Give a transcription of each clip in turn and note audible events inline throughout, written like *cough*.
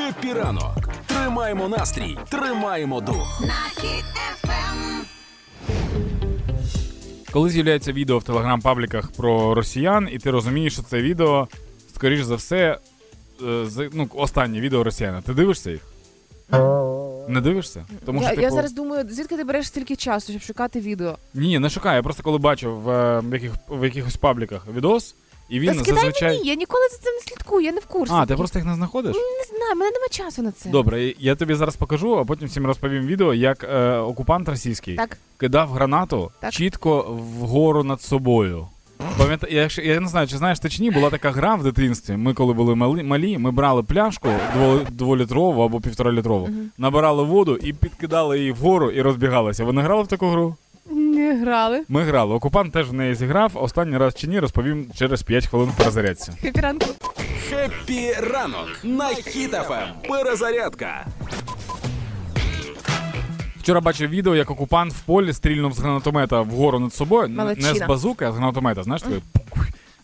Хеппі ранок. Тримаємо настрій, тримаємо дух. Нахід. Коли з'являється відео в телеграм-пабліках про росіян, і ти розумієш, що це відео, скоріш за все, е, ну, останнє відео росіяна. Ти дивишся їх? Не дивишся? Тому я, що, я типу, зараз думаю, звідки ти береш стільки часу, щоб шукати відео? Ні, не шукаю. Я просто коли бачив в, е, в, яких, в якихось пабліках відос, і він Та скидай зазвичай. мені, я ніколи за цим не слідкую, я не в курсі. А, ти просто їх не знаходиш? не знаю, мене немає часу на це. Добре, я тобі зараз покажу, а потім всім розповім відео, як е, окупант російський Так. кидав гранату Так. чітко вгору над собою. Пам'ята, я, я не знаю, чи знаєш ти чи ні, була така гра в дитинстві. Ми коли були малі, малі ми брали пляшку дво- дволітрову або півторалітрову, набирали воду і підкидали її вгору і розбігалися. Ви не грали в таку гру? Не грали. Ми грали. Окупант теж в неї зіграв. Останній раз чи ні, розповім через 5 хвилин в перезарядці. Хеппі ранку. Хеппі ранок на Хіт FM. Перезарядка. Вчора бачив відео, як окупант в полі стрільнув з гранатомета вгору над собою. Н- Не з базуки, а з гранатомета, знаєш, такий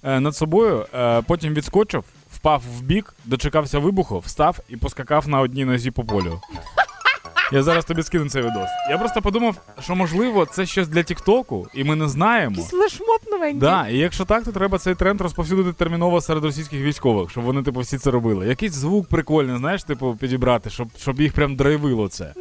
е, над собою. е, Потім відскочив, впав в бік, дочекався вибуху, встав і поскакав на одній нозі по полю. Я зараз тобі скину цей відос. Я просто подумав, що можливо це щось для Тіктоку, і ми не знаємо. Якийсь флешмоб новенький. Да, і якщо так, то треба цей тренд розповсюдити терміново серед російських військових, щоб вони, типу, всі це робили. Якийсь звук прикольний, знаєш, типу, підібрати, щоб, щоб їх прям драйвило це.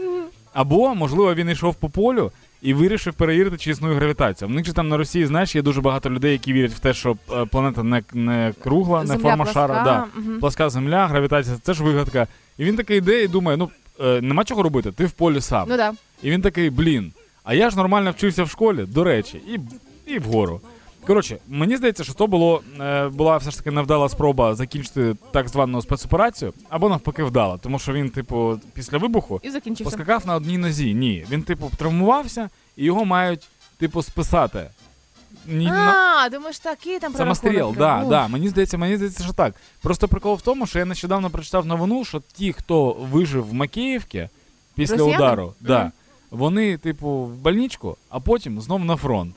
Або, можливо, він йшов по полю і вирішив перевірити, чи існує гравітація. В них же там на Росії, знаєш, є дуже багато людей, які вірять в те, що е, планета не, не кругла, не Земля форма пласка, шара. Да. мгм. Пласка земля, гравітація це ж вигадка. І він такий йде і думає: ну е, нема чого робити, ти в полі сам. Ну да. І він такий, блін, а я ж нормально вчився в школі, до речі, і, і вгору. Коротше, мені здається, що то було, е, була все ж таки невдала спроба закінчити так звану спецоперацію, або навпаки вдала. Тому що він, типу, після вибуху І закінчився. поскакав на одній нозі. Ні, він, типу, травмувався, і його мають, типу, списати. Ні, А, думаєш, такий там Самостріл, да, Ух. да. Мені здається, мені здається, що так. Просто прикол в тому, що я нещодавно прочитав новину, що ті, хто вижив в Макіївці після Росіяни? удару, да, вони, типу, в больничку, а потім знов на фронт.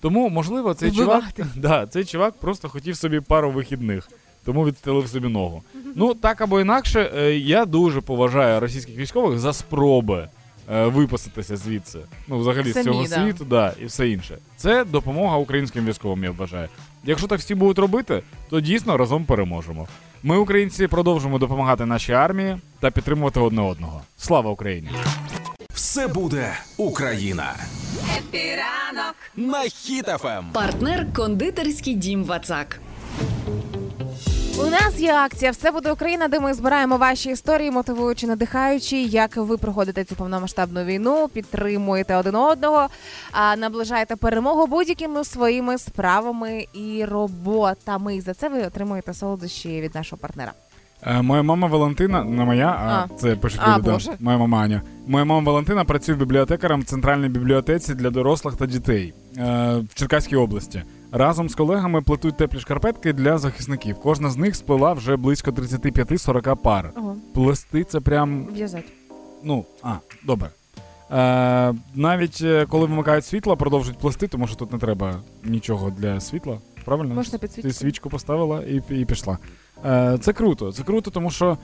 Тому, можливо, цей чувак, *laughs* да, цей чувак просто хотів собі пару вихідних, тому відстелив собі ногу. Ну, так або інакше, е, я дуже поважаю російських військових за спроби е, виписатися звідси. Ну, взагалі, з цього да. світу, да, і все інше. Це допомога українським військовим, я вважаю. Якщо так всі будуть робити, то дійсно разом переможемо. Ми, українці, продовжимо допомагати нашій армії та підтримувати одне одного. Слава Україні! Все буде Україна. Хеппі ранок. На Хіт FM. Партнер кондитерський дім Вацак. У нас є акція Все буде Україна, де ми збираємо ваші історії, мотивуючи, надихаючи, як ви проходите цю повномасштабну війну, підтримуєте один одного, а наближаєте перемогу будь-якими своїми справами і роботами. І за це ви отримуєте солодощі від нашого партнера. Е, моя мама Валентина, не моя, а, А. це пишуть А, люди. да. Моя мама Аня. Моя мама Валентина працює бібліотекарем в центральній бібліотеці для дорослих та дітей е, в Черкаській області. Разом з колегами плетуть теплі шкарпетки для захисників. Кожна з них сплела вже близько 35-40 пар. Ого, Плести це прям в'язать. Ну, а, добре. Е, навіть е, коли вимикають світло, продовжують плести, тому що тут не треба нічого для світла. Правильно? Можна Ти підсвітити. свічку поставила і, і пішла. Е, це круто. Це круто, тому що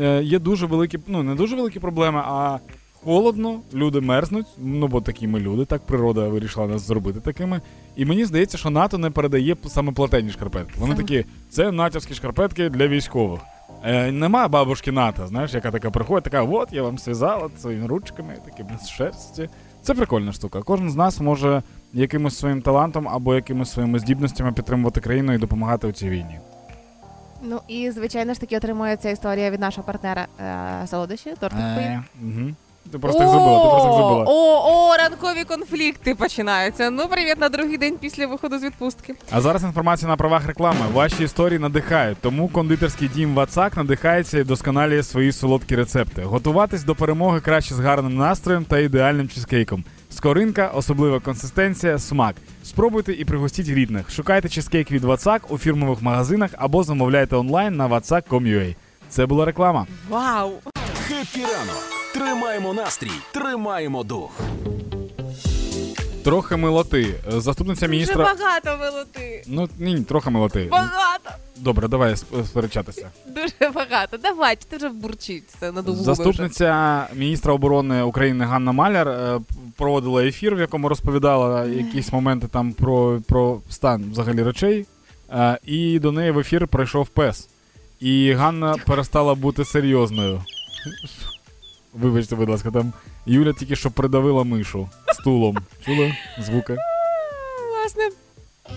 е, є дуже великі, ну не дуже великі проблеми, а холодно, люди мерзнуть. Ну, бо такі ми люди, так природа вирішила нас зробити такими. І мені здається, що НАТО не передає саме платені шкарпетки. Вони такі, це натівські шкарпетки для військових. Е, нема бабушки НАТО, знаєш, яка така приходить, така, от я вам зв'язала своїми ручками, такі без шерсті. Це прикольна штука. Кожен з нас може якимось своїм талантом або якимись своїми здібностями підтримувати країну і допомагати у цій війні. Ну і звичайно ж таки отримує ця історія від нашого партнера е, солодощі, тортик Е, угу. Ти просто їх зробила, ти просто їх зробила. О, о, ранкові конфлікти починаються. Ну, привіт на другий день після виходу з відпустки. А зараз інформація на правах реклами. Ваші історії надихають, тому кондитерський дім Вацак надихається і вдосконалює свої солодкі рецепти. Готуватись до перемоги краще з гарним настроєм та ідеальним чизкейком. Скоринка, особлива консистенція, смак. Спробуйте і пригостіть рідних. Шукайте чизкейк від Вацак у фірмових магазинах або замовляйте онлайн на vatsak.com.ua. Це була реклама. Вау! Хеппі ранок. Тримаємо настрій, тримаємо дух. Трохи милоти. Заступниця міністра. Дуже багато вилоти. Ну ні, трохи милоти. Багато. Добре, давай сп- сперечатися. Дуже багато. Давай, чи ти вже бурчить це на думку. Заступниця міністра оборони України Ганна Маляр е, проводила ефір, в якому розповідала якісь моменти там про, про стан взагалі речей. Е, І до неї в ефір прийшов пес. І Ганна перестала бути серйозною. Вибачте, будь ласка, там Юля тільки що придавила мишу стулом. Чули звуки? Власне.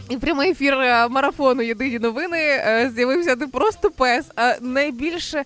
І прямий ефір е, марафону Єдині новини е, з'явився не просто пес, а найбільше.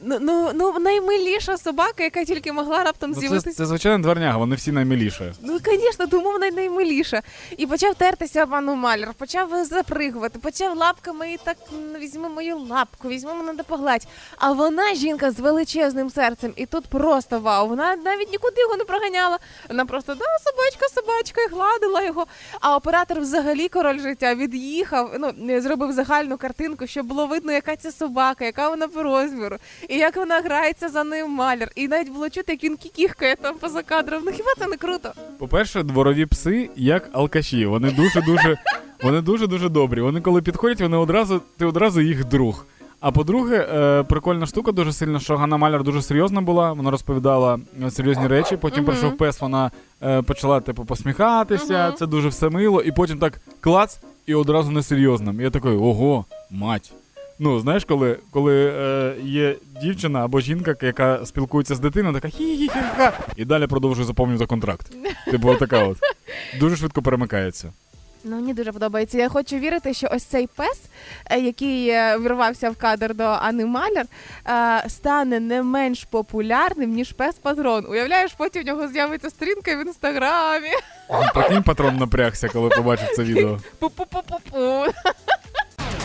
Ну, ну, ну, наймиліша собака, яка тільки могла раптом Ну, це, з'явитися. це звичайно дворняга, вони всі наймиліші. Ну, звісно, тому вона й наймиліша. І почав тертися пану Маляр, почав запригувати, почав лапками і так «М, візьми мою лапку, візьми мене до погладь. А вона жінка з величезним серцем, і тут просто вау. Вона навіть нікуди його не проганяла. Вона просто да, собачка, собачка, і гладила його. А оператор взагалі король життя від'їхав, ну зробив загальну картинку, щоб було видно, яка це собака, яка вона по розміру, і як вона грається за ним маляр. І навіть було чути, як він кікіхкає там поза кадром. Ну хіба це не круто? По-перше, дворові пси як алкаші. Вони дуже дуже вони дуже дуже добрі. Вони коли підходять, вони одразу ти одразу їх друг. А по-друге, е, прикольна штука дуже сильно, що Ганна Маляр дуже серйозна була. Вона розповідала е, серйозні речі. Потім Мгм. прийшов пес, вона е, почала типу посміхатися. Мгм. Це дуже все мило. І потім так клац, і одразу несерйозним. І я такий, ого, мать. Ну, знаєш, коли, коли е, є дівчина або жінка, яка спілкується з дитиною, така хі-хі-хі-ха, і далі продовжує заповнювати контракт. *laughs* Типу, така от. Дуже швидко перемикається. Ну, мені дуже подобається. Я хочу вірити, що ось цей пес, е, який е, вірвався в кадр до Анни Маляр, е, стане не менш популярним, ніж пес патрон. Уявляєш, потім в нього з'явиться сторінка в інстаграмі. Прикинь, патрон напрягся, коли побачив це *laughs* відео. Пу-пу-пу-пу-пу.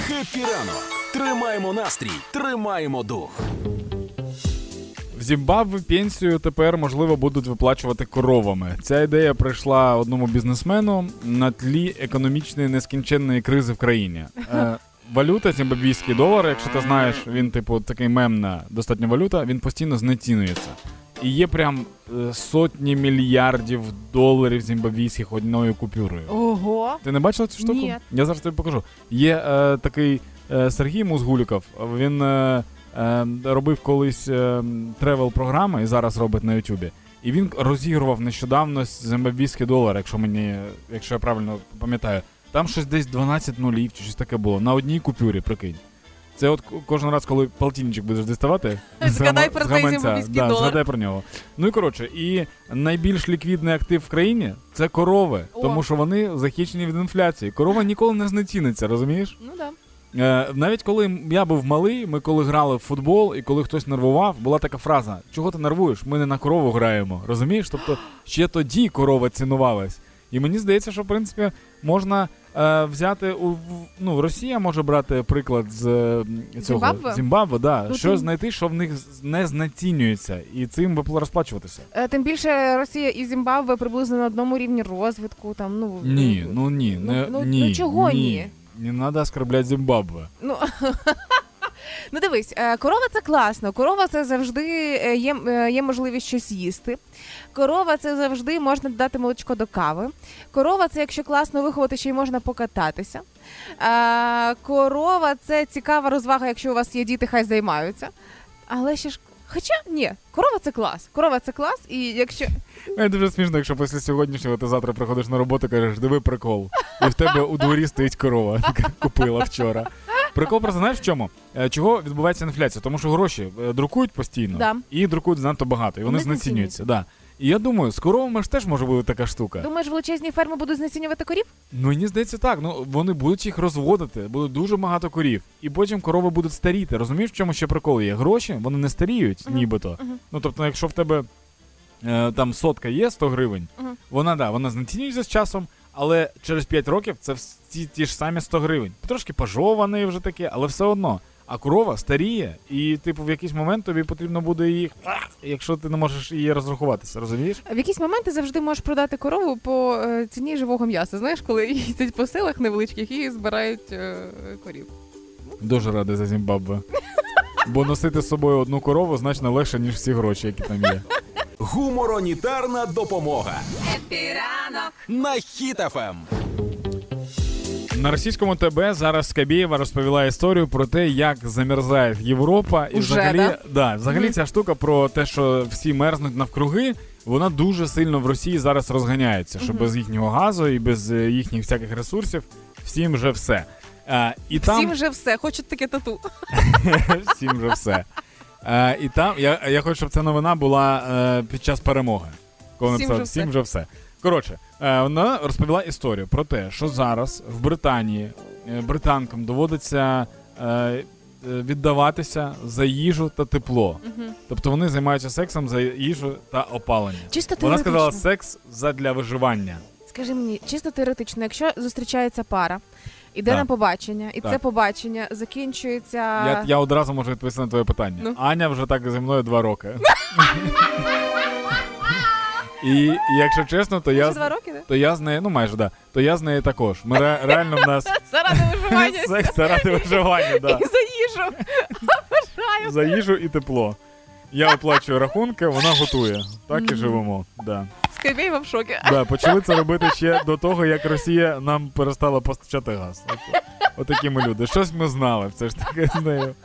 Хеппі ранок. Тримаємо настрій, тримаємо дух. В Зімбабве пенсію тепер можливо будуть виплачувати коровами. Ця ідея прийшла одному бізнесмену на тлі економічної нескінченної кризи в країні. Е, валюта, зімбабвійський долар, якщо ти знаєш, він типу такий мемна достатня валюта, він постійно знецінюється. І є прям е, сотні мільярдів доларів зімбабвійських одною купюрою. Ого. Ти не бачила цю штуку? Ні. Я зараз тобі покажу. Є е, такий е, Сергій Музгуліков. Він е, е, робив колись е, тревел-програми і зараз робить на Ютубі. І він розігрував нещодавно зимбабвійський долар, якщо мені, якщо я правильно пам'ятаю. Там щось десь 12 нулів чи щось таке було. На одній купюрі, прикинь. Це от кожен раз, коли полтинничок будеш діставати, *laughs* Згадай про цей да. Згадай про нього. Ну і коротше, і найбільш ліквідний актив в країні це корови, О. тому що вони захищені від інфляції. Корова ніколи не знеціниться, розумієш? Ну да. Е, навіть коли я був малий, ми коли грали в футбол, і коли хтось нервував, була така фраза: чого ти нервуєш? Ми не на корову граємо. Розумієш? Тобто ще тоді корова цінувалась. І мені здається, що в принципі можна взяти у ну, Росія може брати приклад з е, цього Зімбабве? Зімбабве, да. Ну, що тим- знайти, що в них не знецінюється, і цим би розплачуватися. Е, Тим більше Росія і Зімбабве приблизно на одному рівні розвитку. Там, ну, Ні, ну ні, Ну, не, ну, ні, ну чого ні? ні? Не треба оскорблять Зімбабве. Ну, *laughs* ну дивись, е, корова це класно. Корова це завжди е, є, е, є можливість щось їсти. Корова це завжди можна додати молочко до кави. Корова це, якщо класно виховати, ще й можна покататися. Е, Корова це цікава розвага, якщо у вас є діти, хай займаються. Але ще ж. Хоча ні, корова це клас. Корова це клас, і якщо Е, Дуже смішно, якщо після сьогоднішнього ти завтра приходиш на роботу і кажеш, диви прикол. І в тебе у дворі стоїть корова, *laughs* яка купила вчора. Прикол просто знаєш в чому? Е, Чого відбувається інфляція? Тому що гроші е, друкують постійно Да. і друкують занадто багато, і вони Вони знецінюються. Да. І я думаю, з коровами ж теж може бути така штука. думаєш, величезні ферми будуть знецінювати корів? Ну мені здається так. Ну вони будуть їх розводити, буде дуже багато корів. І потім корови будуть старіти. Розумієш, в чому ще прикол є? Гроші вони не старіють, Мгм. нібито. Мгм. Ну тобто, якщо в тебе е, там сотка є 100 гривень, Мгм. вона да, вона знецінюється з часом, але через 5 років це всі ті ж самі 100 гривень. Трошки пожований вже таке, але все одно. А корова старіє, і типу в якийсь момент тобі потрібно буде їх, якщо ти не можеш її розрахуватися, розумієш? В якийсь момент ти завжди можеш продати корову по е, ціні живого м'яса. Знаєш, коли *laughs* їздять по селах невеличких і збирають е, корів. Дуже радий за Зімбабве. Бо носити з собою одну корову значно легше, ніж всі гроші, які там є. Гуморонітарна допомога Епіранок на Ем. На російському ТБ зараз Скабєєва розповіла історію про те, як замерзає Європа, і Уже, взагалі, да? да, взагалі Мгм. ця штука про те, що всі мерзнуть навкруги, вона дуже сильно в Росії зараз розганяється, що Мгм. без їхнього газу і без е, їхніх всяких ресурсів всім вже все. А, і там Всім вже все, хочуть таке тату. *laughs* всім вже все. Е, і там я, я хочу, щоб ця новина була е, під час перемоги. Коли Всім написали вже всім все». вже все. Коротше, е, вона розповіла історію про те, що зараз в Британії е, британкам доводиться е, е, віддаватися за їжу та тепло. Тобто вони займаються сексом за їжу та опалення. Чисто Вона сказала секс задля виживання. Скажи мені, чисто теоретично, якщо зустрічається пара, іде Так. на побачення, і Так. це побачення закінчується. Я, я одразу можу відповісти на твоє питання. Ну. Аня вже так зі мною два роки. *laughs* І, якщо чесно, то я, два роки, то я з нею, ну майже да, то я з нею також. Ми ре, реально в нас *laughs* Заради виживання *laughs* секс заради виживання, да. і за їжу. за їжу і тепло. Я оплачую рахунки, вона готує. Так і живемо. Да. Скабєєва в шокі. Да, почали це робити ще до того, як Росія нам перестала постачати газ. От, отакі ми люди. Щось ми знали, все ж таки з нею.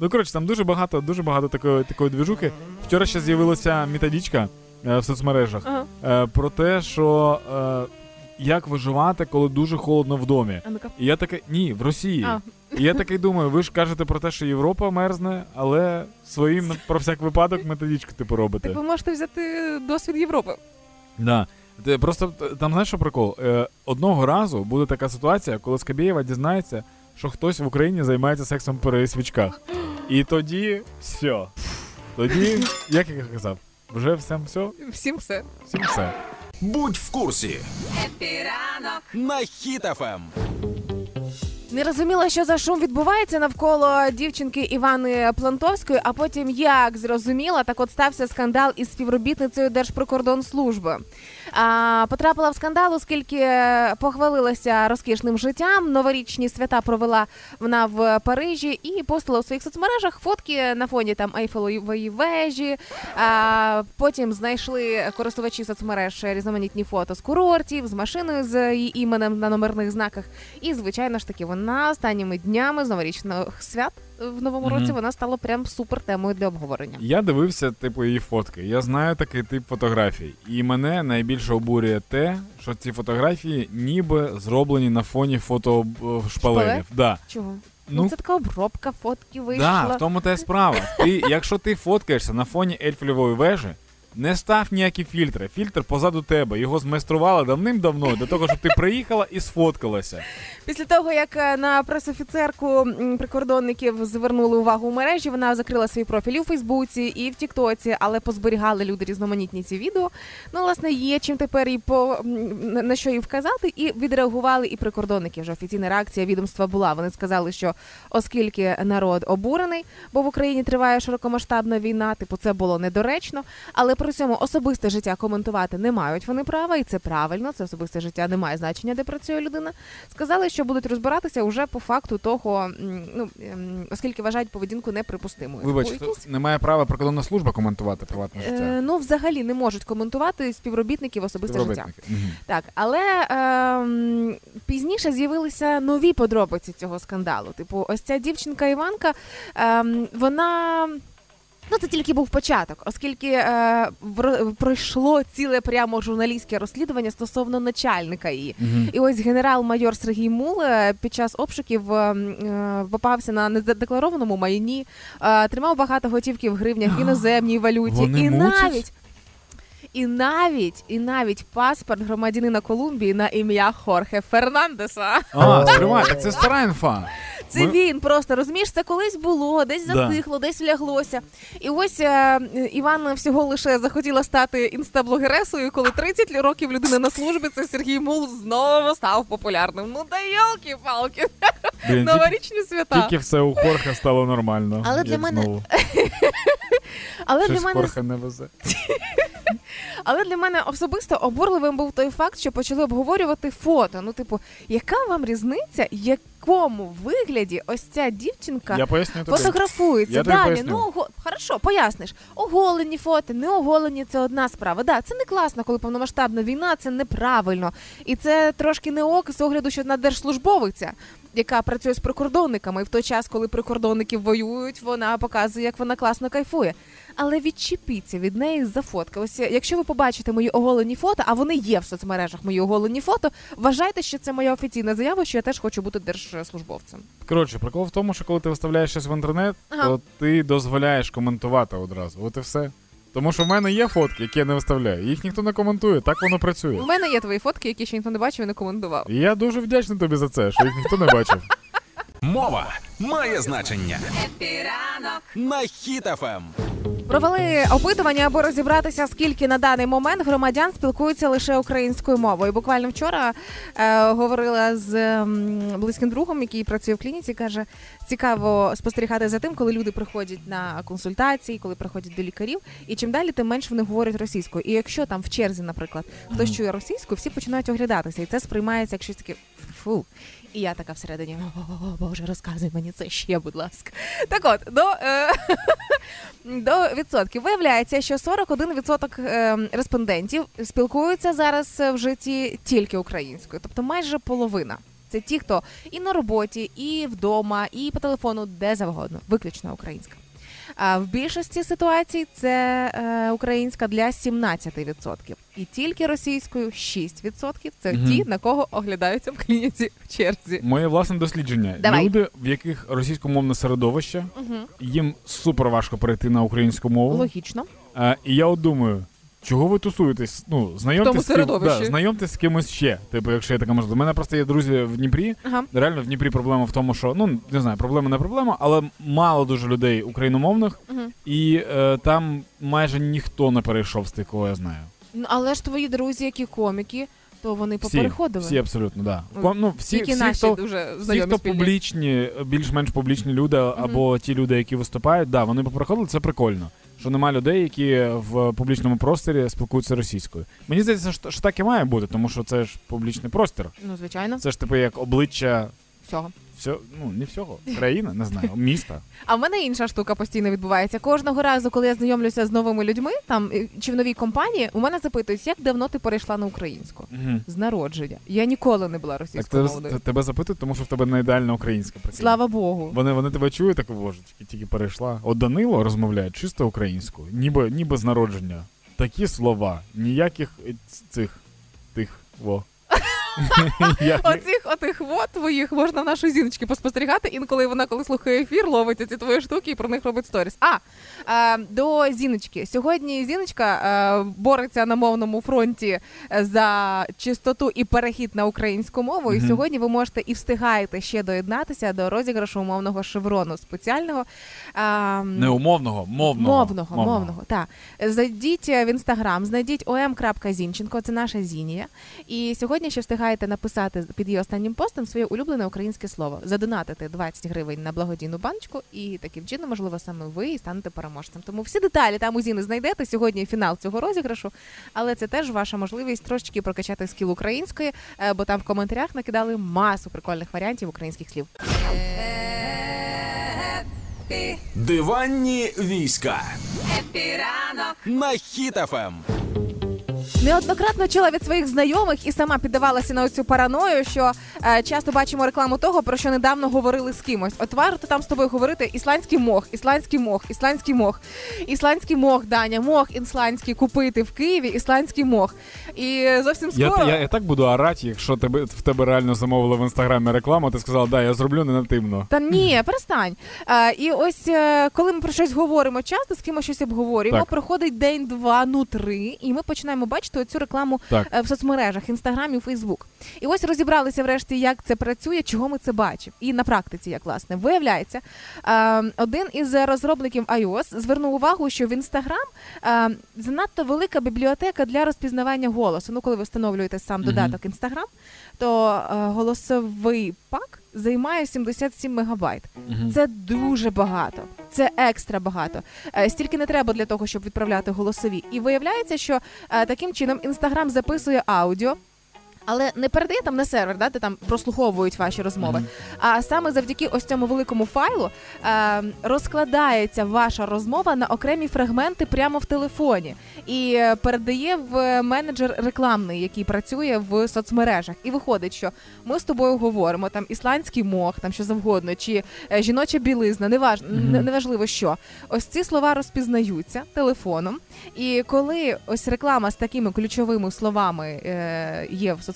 Ну коротше, там дуже багато, дуже багато такої такої двіжуки. Вчора ще з'явилася методичка в соцмережах Ага. е, про те, що е, як виживати, коли дуже холодно в домі. І я такий, ні, в Росії. А. І я такий думаю, ви ж кажете про те, що Європа мерзне, але своїм про всяк випадок методичку типу робите. Так ви можете взяти досвід Європи. Да. Просто там знаєш, що прикол? Е, одного разу буде така ситуація, коли Скабєєва дізнається, що хтось в Україні займається сексом при свічках. *gasps* І тоді все. Тоді, як я казав, вже всім все, Всім все. всім все. Будь в курсі Хеппі ранок. на. Хіт-ФМ. Не розуміла, що за шум відбувається навколо дівчинки Івани Плантовської, а потім як зрозуміла, так от стався скандал із співробітницею Держприкордонслужби. А, потрапила в скандал, оскільки похвалилася розкішним життям. Новорічні свята провела вона в Парижі і постила у своїх соцмережах фотки на фоні там Ейфелевої вежі. А, потім знайшли користувачі соцмереж різноманітні фото з курортів, з машиною з її іменем на номерних знаках. І, звичайно ж таки, вона останніми днями з новорічних свят в новому Мгм. році вона стала прям супер темою для обговорення. Я дивився, типу, її фотки. Я знаю такий тип фотографій. І мене найбільше обурює те, що ці фотографії ніби зроблені на фоні фото е, шпалерів. Да. Чого? Ну, Ну, це така обробка фотки вийшла. Да, в тому та й справа. Ти, якщо ти фоткаєшся на фоні Ельфлевої вежі, не став ніякі фільтри. Фільтр позаду тебе. Його змайстрували давним-давно для того, щоб ти приїхала і сфоткалася. Після того, як е, на пресофіцерку прикордонників звернули увагу у мережі, вона закрила свій профіль у Фейсбуці, і в Тіктоці, але позберігали люди різноманітні ці відео. Ну, власне, є чим тепер і по на- що їй вказати, і відреагували і прикордонники. Вже офіційна реакція відомства була. Вони сказали, що оскільки народ обурений, бо в Україні триває широкомасштабна війна, типу це було недоречно, але при цьому особисте життя коментувати не мають вони права, і це правильно. Це особисте життя не має значення, де працює людина. Сказали, що будуть розбиратися уже по факту того, ну ем, оскільки вважають поведінку неприпустимою. Вибач, якісь, немає права прикордонна служба коментувати приватне життя. е, ну взагалі не можуть коментувати співробітників особисте життя. Мгм. Так, але ем, пізніше з'явилися нові подробиці цього скандалу. Типу, ось ця дівчинка Іванка, ем, вона. Ну, це тільки був початок, оскільки е, пройшло ціле прямо журналістське розслідування стосовно начальника її. Мгм. І ось генерал-майор Сергій Мул е, під час обшуків е, е, попався на незадекларованому майні, е, тримав багато готівки в гривнях іноземній валюті. Вони і мутять? навіть і навіть і навіть паспорт громадянина Колумбії на ім'я Хорхе Фернандеса. А, стривай, так це стара інфа. Це Ми- він просто розумієш, це колись було, десь Да. затихло, десь вляглося. І ось е, Іван всього лише захотіла стати інстаблогересою, коли 30 років людина на службі, це Сергій Мул знову став популярним. Ну да йолки-палки, Блін, тільки, новорічні свята. тільки все у Хорха стало нормально. Але для як мене- знову. Але Щось для мене Хорха не везе. Але для мене особисто обурливим був той факт, що почали обговорювати фото. Ну, типу, яка вам різниця, яку якому вигляді ось ця дівчинка Я поясню тобі. фотографується. Я тобі Далі, поясню. ну ого- хорошо, поясниш. Оголені фото, не оголені це одна справа. Да, це не класно, коли повномасштабна війна, це неправильно. І це трошки не ок з огляду, що на держслужбовиця. Яка працює з прикордонниками, і в той час, коли прикордонники воюють, вона показує, як вона класно кайфує. Але відчепіться від неї за фотки. Ось якщо ви побачите мої оголені фото, а вони є в соцмережах мої оголені фото, вважайте, що це моя офіційна заява, що я теж хочу бути держслужбовцем. Коротше, прикол в тому, що коли ти виставляєш щось в інтернет, Ага. то ти дозволяєш коментувати одразу. От і все. Тому що в мене є фотки, які я не виставляю. Їх ніхто не коментує, так воно працює. У мене є твої фотки, які ще ніхто не бачив і не коментував. І я дуже вдячний тобі за це, що їх ніхто не бачив. Мова має значення. Happy ранок. На Ем. Хіт FM. Провели опитування, аби розібратися, скільки на даний момент громадян спілкуються лише українською мовою. Буквально вчора е, говорила з м, близьким другом, який працює в клініці. каже, цікаво спостерігати за тим, коли люди приходять на консультації, коли приходять до лікарів, і чим далі, тим менше вони говорять російською. І якщо там в черзі, наприклад, хтось чує російську, всі починають оглядатися, і це сприймається як щось таке фу. І я така всередині, о, Боже, розказуй мені це ще, будь ласка. Так от, до, е, *laughs* до відсотків. Виявляється, що 41% е, респондентів спілкуються зараз е, в житті тільки українською, тобто майже половина. Це ті, хто і на роботі, і вдома, і по телефону, де завгодно, виключно українська. А в більшості ситуацій це е, українська для 17%. І тільки російською 6%. Це угу. ті, на кого оглядаються в клініці в черзі. Моє власне дослідження. Давай. Люди, в яких російськомовне середовище, Угу. їм супер важко перейти на українську мову. Логічно. А, і я от думаю, чого ви тусуєтесь? Ну, знайомтесь з ким, да, знайомтесь з кимось ще. Типу, якщо є така можливість. У мене просто є друзі в Дніпрі. Ага. Реально в Дніпрі проблема в тому, що ну не знаю, проблема не проблема, але мало дуже людей україномовних, Угу. і е, там майже ніхто не перейшов з тих, кого я знаю. Але ж твої друзі, які коміки, то вони Всі, попереходили. всі абсолютно, да. Ком- ну, всі, всі, наші хто, дуже всі, хто спільні. публічні, більш-менш публічні люди, або ті люди, які виступають, да, вони попереходили, це прикольно. Що нема людей, які в публічному просторі спілкуються російською. Мені здається, що, що так і має бути, тому що це ж публічний простір. Ну, звичайно, Це ж типу як обличчя всього. Все, ну не всього, країни, не знаю, міста. А в мене інша штука постійно відбувається. Кожного разу, коли я знайомлюся з новими людьми, там чи в новій компанії, у мене запитують, як давно ти перейшла на українську? Угу. З народження. Я ніколи не була Так російськомовною. те- тебе запитують, тому що в тебе не ідеальна українська. прикинь. Слава Богу. Вони, вони тебе чують, так боже, тільки, тільки перейшла. От Данило розмовляє чисто українською, ніби, ніби з народження. Такі слова, ніяких е, цих тих во. Оцих отих вот твоїх можна в нашої зіночки поспостерігати. Інколи вона, коли слухає ефір, ловить ці твої штуки і про них робить сторіс. А е, до зіночки. Сьогодні зіночка е, бореться на мовному фронті е, за чистоту і перехід на українську мову. І сьогодні ви можете і встигаєте ще доєднатися до розіграшу умовного шеврону спеціального. Не умовного, мовного. Мовного, мовного, так. Зайдіть в інстаграм, знайдіть om.зінченко, це наша Зінія. І сьогодні ще встигаєте написати під її останнім постом своє улюблене українське слово, задонатити 20 гривень на благодійну баночку, і таким чином, можливо, саме ви і станете переможцем. Тому всі деталі там у Зіни знайдете. Сьогодні фінал цього розіграшу, але це теж ваша можливість трошечки прокачати skill української, е, бо там в коментарях накидали масу прикольних варіантів українських слів. Диванні війська. Happy ранок. На Ем. Хіт FM. Неоднократно чула від своїх знайомих і сама піддавалася на цю параною, що е, часто бачимо рекламу того, про що недавно говорили з кимось. От варто там з тобою говорити ісландський мох, ісландський мох, ісландський мох, ісландський мох, Даня, мох ісландський купити в Києві, ісландський мох. І зовсім скоро. я, я так буду орати, якщо тебе, в тебе реально замовили в інстаграмі рекламу, ти сказала, да, я зроблю не нативно. Та ні, перестань. А, і ось е, коли ми про щось говоримо часто, з кимось щось обговорюємо, Так. проходить день, два, ну три, і ми починаємо бачити цю рекламу Так. е, в соцмережах, інстаграмі, Фейсбук. І ось розібралися врешті, як це працює, чого ми це бачимо. І на практиці, як власне, виявляється, е, один із розробників iOS звернув увагу, що в Інстаграм е, занадто велика бібліотека для розпізнавання голосу. Ну, коли ви встановлюєте сам додаток Інстаграм, то голосовий пак займає 77 мегабайт. Угу. Це дуже багато. Це екстра багато. Е, Стільки не треба для того, щоб відправляти голосові. І виявляється, що е, таким чином Інстаграм записує аудіо. Але не передає там на сервер, да, де там прослуховують ваші розмови. А саме завдяки ось цьому великому файлу е, розкладається ваша розмова на окремі фрагменти прямо в телефоні і е, передає в менеджер рекламний, який працює в соцмережах. І виходить, що ми з тобою говоримо там ісландський мох, там що завгодно, чи е, жіноча білизна, неваж... Не- неважливо що. Ось ці слова розпізнаються телефоном. І коли ось реклама з такими ключовими словами е, є в соцмережах,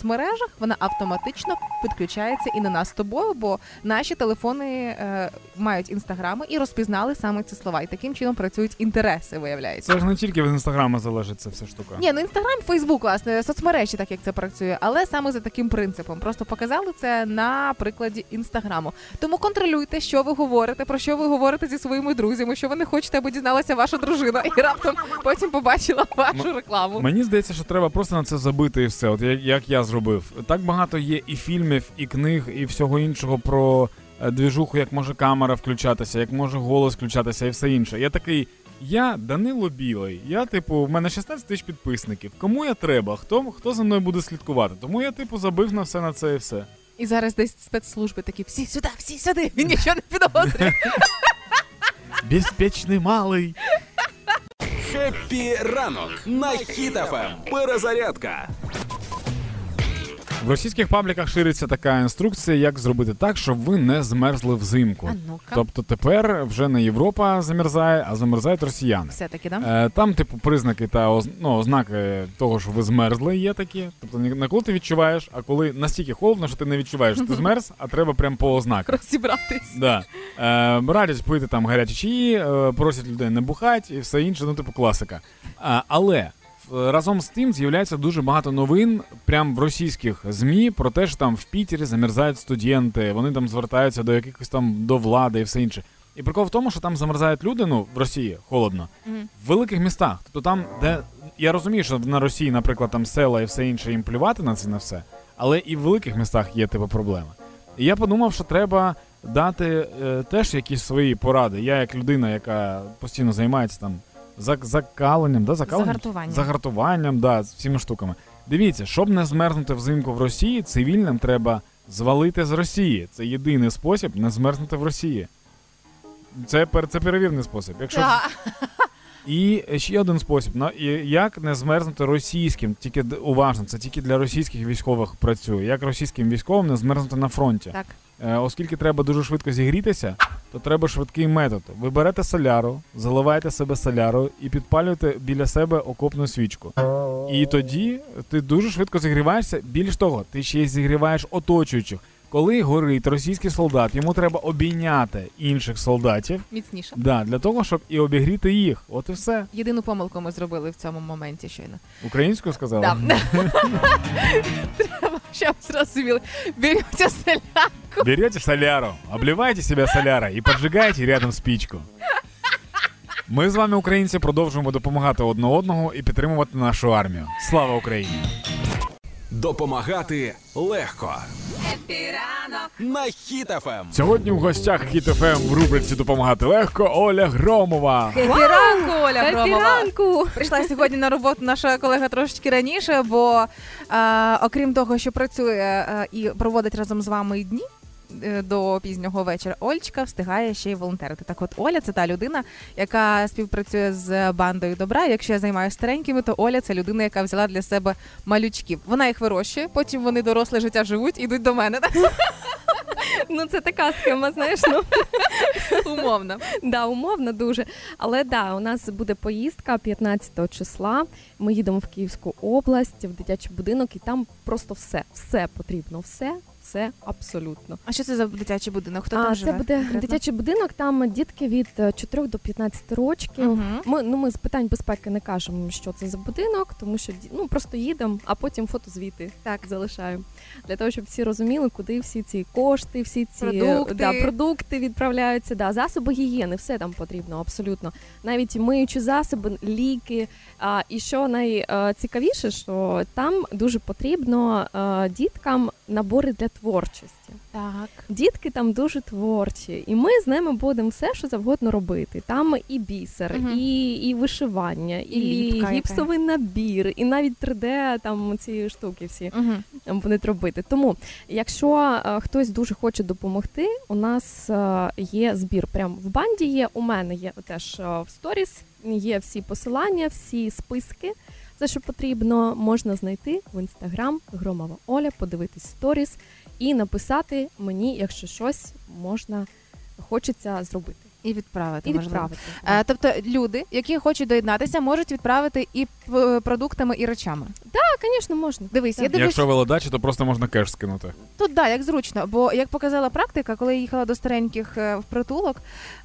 вона автоматично підключається і на нас з тобою, бо наші телефони е, мають інстаграми і розпізнали саме ці слова. І таким чином працюють інтереси, виявляється. Це ж не тільки від інстаграма залежить ця вся штука. Ні, ну інстаграм, Фейсбук, власне, соцмережі, так як це працює, але саме за таким принципом. Просто показали це на прикладі інстаграму. Тому контролюйте, що ви говорите, про що ви говорите зі своїми друзями, що ви не хочете, аби дізналася ваша дружина, і раптом потім побачила вашу рекламу. Мені здається, що треба просто на це забити і все. От як, як я зробив. Так багато є і фільмів, і книг, і всього іншого про е, двіжуху, як може камера включатися, як може голос включатися і все інше. Я такий. Я Данило Білий. Я, типу, в мене 16 тисяч підписників. Кому я треба? Хто, хто за мною буде слідкувати? Тому я, типу, забив на все на це і все. І зараз десь спецслужби такі всі сюди, всі сюди. Він нічого не підозрює. Безпечний малий. Happy ранок на Хіт FM. Перезарядка. В російських пабліках шириться така інструкція, як зробити так, щоб ви не змерзли взимку. А ну-ка. Тобто тепер вже не Європа замерзає, а замерзають росіяни. Все таки, да? Е, Там, типу, признаки та оз- ну, ознаки того, що ви змерзли, є такі. Тобто не коли ти відчуваєш, а коли настільки холодно, що ти не відчуваєш, що ти *laughs* змерз, а треба прям по ознаках. Розібратись. Да. Е, радять пити там гарячі чаї, е, просять людей не бухати і все інше, ну типу класика. А, але разом з тим з'являється дуже багато новин прям в російських ЗМІ про те, що там в Пітері замерзають студенти, вони там звертаються до якихось там до влади і все інше. І прикол в тому, що там замерзають люди, ну в Росії холодно, Мгм. в великих містах. Тобто там, де я розумію, що на Росії, наприклад, там села і все інше їм плювати на це на все, але і в великих містах є типу проблема. І я подумав, що треба дати е, теж якісь свої поради. Я, як людина, яка постійно займається там зак- закаленням, да, закаленням? Загартуванням. загартуванням, да, з всіма штуками. Дивіться, щоб не змерзнути взимку в Росії, цивільним треба звалити з Росії. Це єдиний спосіб не змерзнути в Росії. Це, пер- це перевірний спосіб. Якщо Так. і ще один спосіб. Ну, як не змерзнути російським, тільки уважно, це тільки для російських військових працює. Як російським військовим не змерзнути на фронті. Так. Е, оскільки треба дуже швидко зігрітися, то треба швидкий метод. Ви берете соляру, заливаєте себе солярою і підпалюєте біля себе окопну свічку. І тоді ти дуже швидко зігріваєшся. Більш того, ти ще й зігріваєш оточуючих. Коли горить російський солдат, йому треба обійняти інших солдатів. Міцніше. Да, для того, щоб і обігріти їх. От і все. Єдину помилку ми зробили в цьому моменті щойно. Українською сказала? Да. Треба, щоб зрозуміли. Берете солярку. Берете соляру, обливайте себя солярой и поджигайте рядом спичку. Ми з вами, українці, продовжуємо допомагати одне одного і підтримувати нашу армію. Слава Україні! Допомагати легко. Happy ранок. На Хіт FM. Сьогодні в гостях Хіт FM в рубриці Допомагати легко Оля Громова. Happy ранку, Оля Громова. ранку! Прийшла сьогодні на роботу наша колега трошечки раніше, бо е, окрім того, що працює е, і проводить разом з вами дні. Е, До пізнього вечора Ольчка встигає ще й волонтерити. Так, от Оля це та людина, яка співпрацює з бандою добра. Якщо я займаюся старенькими, то Оля це людина, яка взяла для себе малючків. Вона їх вирощує, потім вони доросле життя живуть, ідуть до мене. *laughs* Ну це така схема, знаєш, ну *laughs* Умовно. да, умовно дуже. Але да, у нас буде поїздка 15 числа. Ми їдемо в Київську область, в дитячий будинок, і там просто все, все потрібно, все, все абсолютно. А що це за дитячий будинок? Хто а там це живе? буде конкретно? дитячий будинок. Там дітки від е, 4 до 15 років. Мгм. Ми ну ми з питань безпеки не кажемо, що це за будинок, тому що ну просто їдемо, а потім фотозвіти Так. залишаємо для того, щоб всі розуміли, куди всі ці кошти, всі ці е, Продукти. Да, продукти відправляються. Да, засоби гігієни, все там потрібно абсолютно. Навіть миючі засоби, ліки. А, і що найцікавіше, що там дуже потрібно е, діткам набори для творчості. Так. Дітки там дуже творчі, і ми з ними будемо все, що завгодно робити. Там і бісер, Мгм. і, і вишивання, і, яка. гіпсовий набір, і навіть 3D там ці штуки всі Угу. будуть робити. Тому, якщо е, хтось дуже хоче допомогти, у нас е, є збір. Прямо в банді є. У мене є теж е, в сторіс. Є всі посилання, всі списки. Все, що потрібно, можна знайти в інстаграм Громова Оля, подивитись сторіс і написати мені, якщо щось можна хочеться зробити. І відправити. І можливо. відправити. Е, тобто люди, які хочуть доєднатися, можуть відправити і продуктами, і речами. Так, звісно, можна. Дивись, я дивлюсь, Якщо велодачі, то просто можна кеш скинути. тут да, як зручно. Бо як показала практика, коли я їхала до стареньких е, в притулок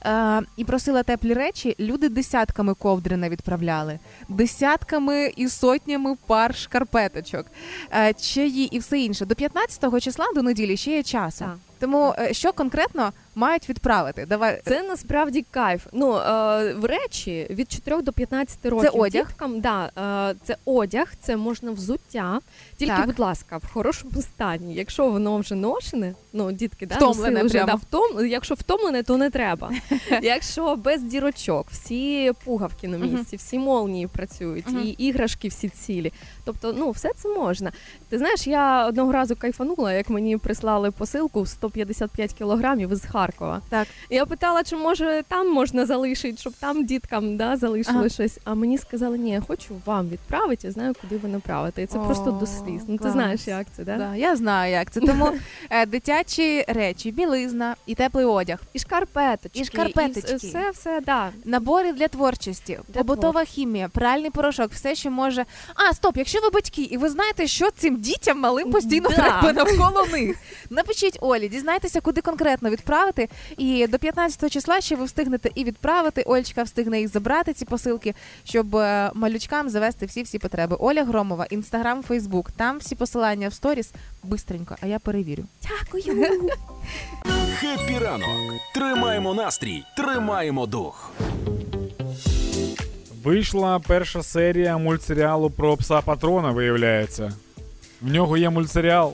е, і просила теплі речі, люди десятками ковдри не відправляли, десятками і сотнями пар шкарпеточок, е, чаї і все інше. До 15-го числа до неділі ще є часу. Тому е, що конкретно мають відправити? Давай Це насправді кайф. Ну е, в речі від 4 до 15 років. одяг? Діткам, да, е, це одяг, це можна взуття. Тільки, Так. будь ласка, в хорошому стані. Якщо воно вже ношене, ну дітки, да, Втомлене вже, да, втом, якщо втомлене, то не треба. *laughs* якщо без дірочок, всі пугавки на місці, всі молнії працюють, і іграшки всі цілі. Тобто, ну все це можна. Ти знаєш, я одного разу кайфанула, як мені прислали посилку в 155 кілограмів із Харкова. Так. Я питала, чи може там можна залишити, щоб там діткам да, залишили Ага. щось. А мені сказали, ні, я хочу вам відправити, я знаю, куди ви направите. І це О, просто до сліз. Ну ти знаєш, як це, да? Да, я знаю, як це. Тому *laughs* е, дитячі речі, білизна і теплий одяг. І шкарпеточки. І шкарпеточки. І все, все, да. Набори для творчості, Для побутова хімія, пральний порошок, все, що може. А, стоп, якщо ви батьки, і ви знаєте, що цим дітям малим постійно Да. треба навколо них. Напишіть Олі, дізнайтеся, куди конкретно відправити. І до 15 числа ще ви встигнете і відправити. Ольчка встигне їх забрати, ці посилки, щоб е, малючкам завести всі всі потреби. Оля Громова, інстаграм, Фейсбук. Там всі посилання в сторіс. Бистренько, а я перевірю. Дякую. *laughs* Хеппі ранок. Тримаємо настрій, тримаємо дух. Вийшла перша серія мультсеріалу про пса патрона, виявляється. В нього є мультсеріал.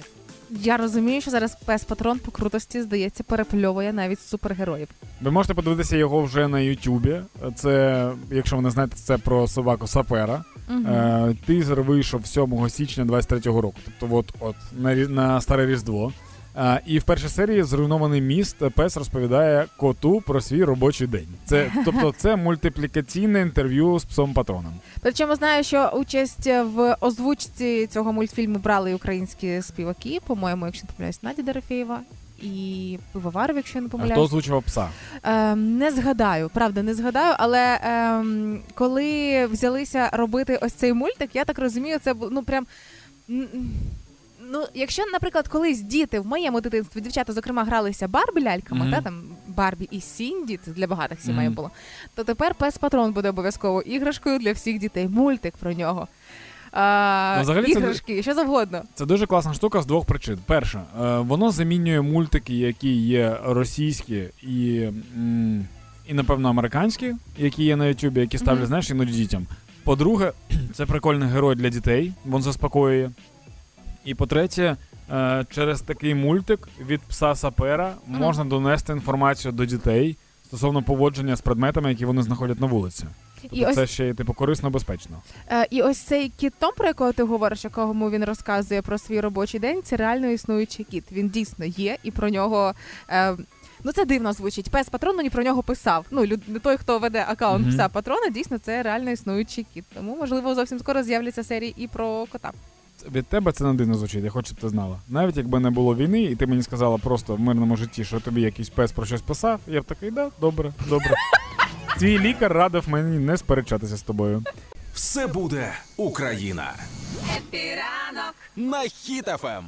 Я розумію, що зараз пес патрон по крутості здається перепльовує навіть супергероїв. Ви можете подивитися його вже на Ютубі. Це, якщо ви не знаєте, це про собаку Сапера. Угу. тизер вийшов 7 січня 23-го року. Тобто, от, от на, на старе Різдво. Е, і в першій серії зруйнований міст пес розповідає коту про свій робочий день. Це, *laughs* тобто, це мультиплікаційне інтерв'ю з псом патроном. Причому знаю, що участь в озвучці цього мультфільму брали українські співаки, по-моєму, якщо не помиляюсь, Надя Дорофєєва і Пивоваров, якщо я не А хто помиляюсь. озвучував пса? Ем, не згадаю, правда, не згадаю, але ем, коли взялися робити ось цей мультик, я так розумію, це ну прям. Ну, якщо, наприклад, колись діти в моєму дитинстві, дівчата, зокрема, гралися Барбі ляльками, Мгм. та там Барбі і Сінді, це для багатих сімей Мгм. було, то тепер пес патрон буде обов'язково іграшкою для всіх дітей. Мультик про нього. А, Ну, взагалі це- іграшки, що завгодно. Це дуже класна штука з двох причин. Перше, е, воно замінює мультики, які є російські і, і напевно, американські, які є на Ютубі, які ставлять, Мгм. знаєш, іноді дітям. По-друге, *clears throat* це прикольний герой для дітей, він заспокоює. І по-третє, е, через такий мультик від пса Сапера можна донести інформацію до дітей стосовно поводження з предметами, які вони знаходять на вулиці. Тобто І ось це ще й типу корисно безпечно. Е, і ось цей кіт Том, про якого ти говориш, якому він розказує про свій робочий день, це реально існуючий кіт. Він дійсно є, і про нього. Е, Ну це дивно звучить. Пес патрон мені про нього писав. Ну люд, не той, хто веде аккаунт Мгм. пса патрона, дійсно це реально існуючий кіт. Тому можливо зовсім скоро з'являться серії і про кота. Від тебе це не дивно звучить, я хочу, щоб ти знала. Навіть якби не було війни, і ти мені сказала просто в мирному житті, що тобі якийсь пес про щось писав, я б такий, да, добре, добре. *laughs* Твій лікар радив мені не сперечатися з тобою. Все буде Україна. Happy ранок. На Ем. Хіт FM.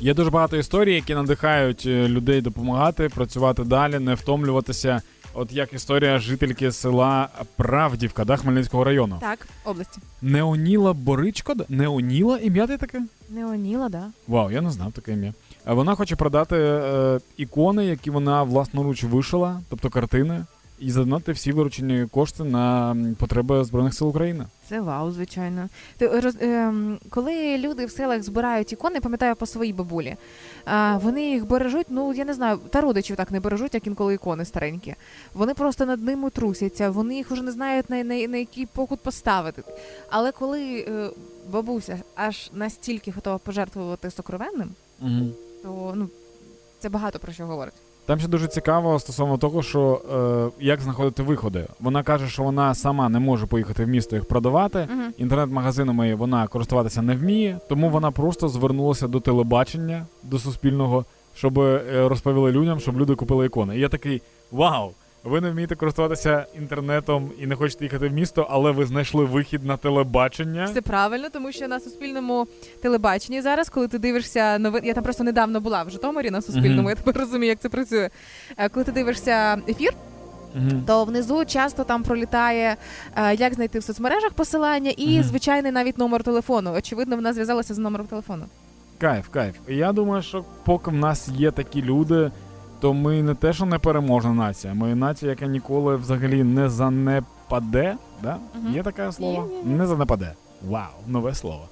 Є дуже багато історій, які надихають е, людей допомагати, працювати далі, не втомлюватися. От як історія жительки села Правдівка, да, Хмельницького району. Так, області. Неоніла Боричко. Неоніла ім'я ти таке? Неоніла, да. Вау, я не знав таке ім'я. Вона хоче продати е, ікони, які вона власноруч вишила, тобто картини, і задонати всі виручені кошти на потреби Збройних сил України. Це вау, звичайно. Ти роз, ем, коли люди в селах збирають ікони, пам'ятаю по своїй бабулі, а, вони їх бережуть, ну я не знаю, та родичів так не бережуть, як інколи ікони старенькі. Вони просто над ними трусяться, вони їх вже не знають на, на, на який покут поставити. Але коли е, бабуся аж настільки готова пожертвувати сокровенним, Угу. то ну це багато про що говорить. Там ще дуже цікаво стосовно того, що е, як знаходити виходи. Вона каже, що вона сама не може поїхати в місто їх продавати. Мгм. Інтернет-магазинами вона користуватися не вміє, тому вона просто звернулася до телебачення, до суспільного, щоб е, розповіли людям, щоб люди купили ікони. І я такий: вау! Ви не вмієте користуватися інтернетом і не хочете їхати в місто, але ви знайшли вихід на телебачення. Все правильно, тому що на суспільному телебаченні зараз, коли ти дивишся новин, я там просто недавно була в Житомирі на суспільному, Мгм. я тепер розумію, як це працює. Е, Коли ти дивишся ефір, Мгм. то внизу часто там пролітає, е, як знайти в соцмережах посилання і Мгм. звичайний навіть номер телефону. Очевидно, вона зв'язалася з номером телефону. Кайф, кайф. Я думаю, що поки в нас є такі люди, то ми не те, що не переможна нація, ми нація, яка ніколи взагалі не занепаде. Да? Угу. Є таке слово? Є, є, є. Не занепаде. Вау, нове слово.